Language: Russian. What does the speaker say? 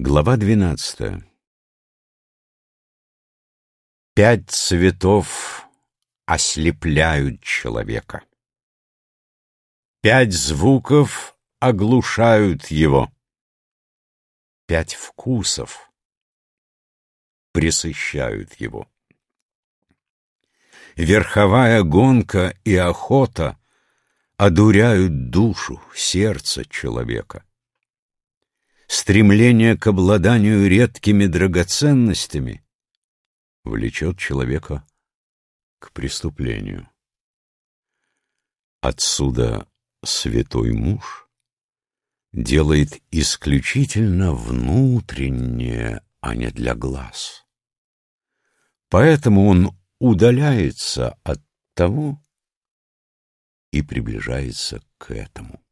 Глава двенадцатая Пять цветов ослепляют человека. Пять звуков оглушают его. Пять вкусов пресыщают его. Верховая гонка и охота одуряют душу, сердце человека стремление к обладанию редкими драгоценностями влечет человека к преступлению. Отсюда святой муж делает исключительно внутреннее, а не для глаз. Поэтому он удаляется от того и приближается к этому.